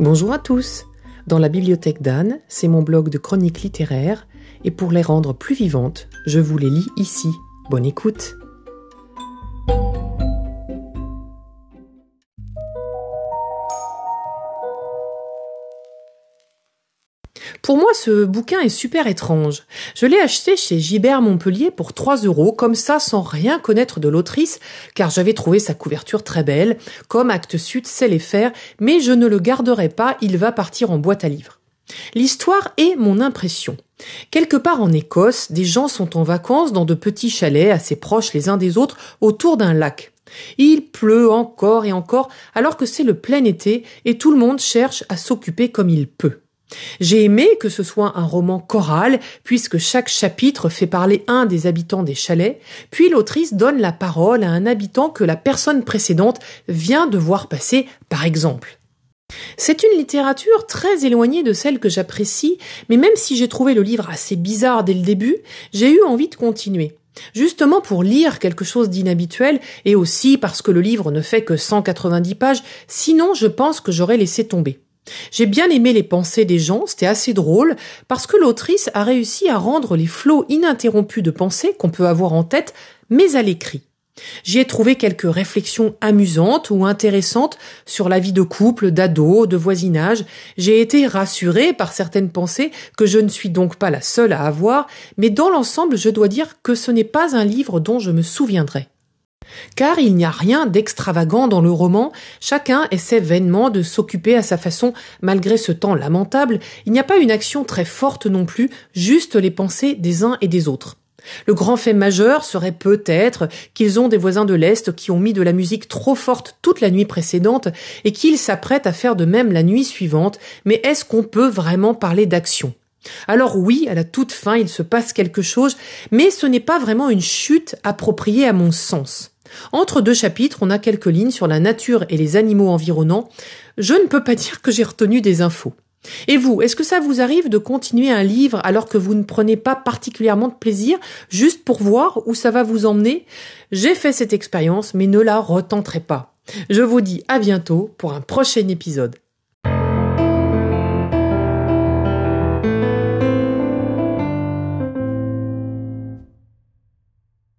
Bonjour à tous. Dans la bibliothèque d'Anne, c'est mon blog de chroniques littéraires, et pour les rendre plus vivantes, je vous les lis ici. Bonne écoute. Pour moi, ce bouquin est super étrange. Je l'ai acheté chez Gibert Montpellier pour 3 euros, comme ça, sans rien connaître de l'autrice, car j'avais trouvé sa couverture très belle, comme Actes Sud sait les faire, mais je ne le garderai pas, il va partir en boîte à livres. L'histoire est mon impression. Quelque part en Écosse, des gens sont en vacances dans de petits chalets assez proches les uns des autres autour d'un lac. Il pleut encore et encore alors que c'est le plein été et tout le monde cherche à s'occuper comme il peut. J'ai aimé que ce soit un roman choral, puisque chaque chapitre fait parler un des habitants des chalets, puis l'autrice donne la parole à un habitant que la personne précédente vient de voir passer, par exemple. C'est une littérature très éloignée de celle que j'apprécie, mais même si j'ai trouvé le livre assez bizarre dès le début, j'ai eu envie de continuer. Justement pour lire quelque chose d'inhabituel et aussi parce que le livre ne fait que 190 pages, sinon je pense que j'aurais laissé tomber. J'ai bien aimé les pensées des gens, c'était assez drôle, parce que l'autrice a réussi à rendre les flots ininterrompus de pensées qu'on peut avoir en tête, mais à l'écrit. J'y ai trouvé quelques réflexions amusantes ou intéressantes sur la vie de couple, d'ado, de voisinage. J'ai été rassurée par certaines pensées que je ne suis donc pas la seule à avoir, mais dans l'ensemble, je dois dire que ce n'est pas un livre dont je me souviendrai. Car il n'y a rien d'extravagant dans le roman, chacun essaie vainement de s'occuper à sa façon. Malgré ce temps lamentable, il n'y a pas une action très forte non plus, juste les pensées des uns et des autres. Le grand fait majeur serait peut-être qu'ils ont des voisins de l'Est qui ont mis de la musique trop forte toute la nuit précédente et qu'ils s'apprêtent à faire de même la nuit suivante, mais est-ce qu'on peut vraiment parler d'action? Alors oui, à la toute fin, il se passe quelque chose, mais ce n'est pas vraiment une chute appropriée à mon sens. Entre deux chapitres, on a quelques lignes sur la nature et les animaux environnants. Je ne peux pas dire que j'ai retenu des infos. Et vous, est-ce que ça vous arrive de continuer un livre alors que vous ne prenez pas particulièrement de plaisir, juste pour voir où ça va vous emmener? J'ai fait cette expérience, mais ne la retenterez pas. Je vous dis à bientôt pour un prochain épisode.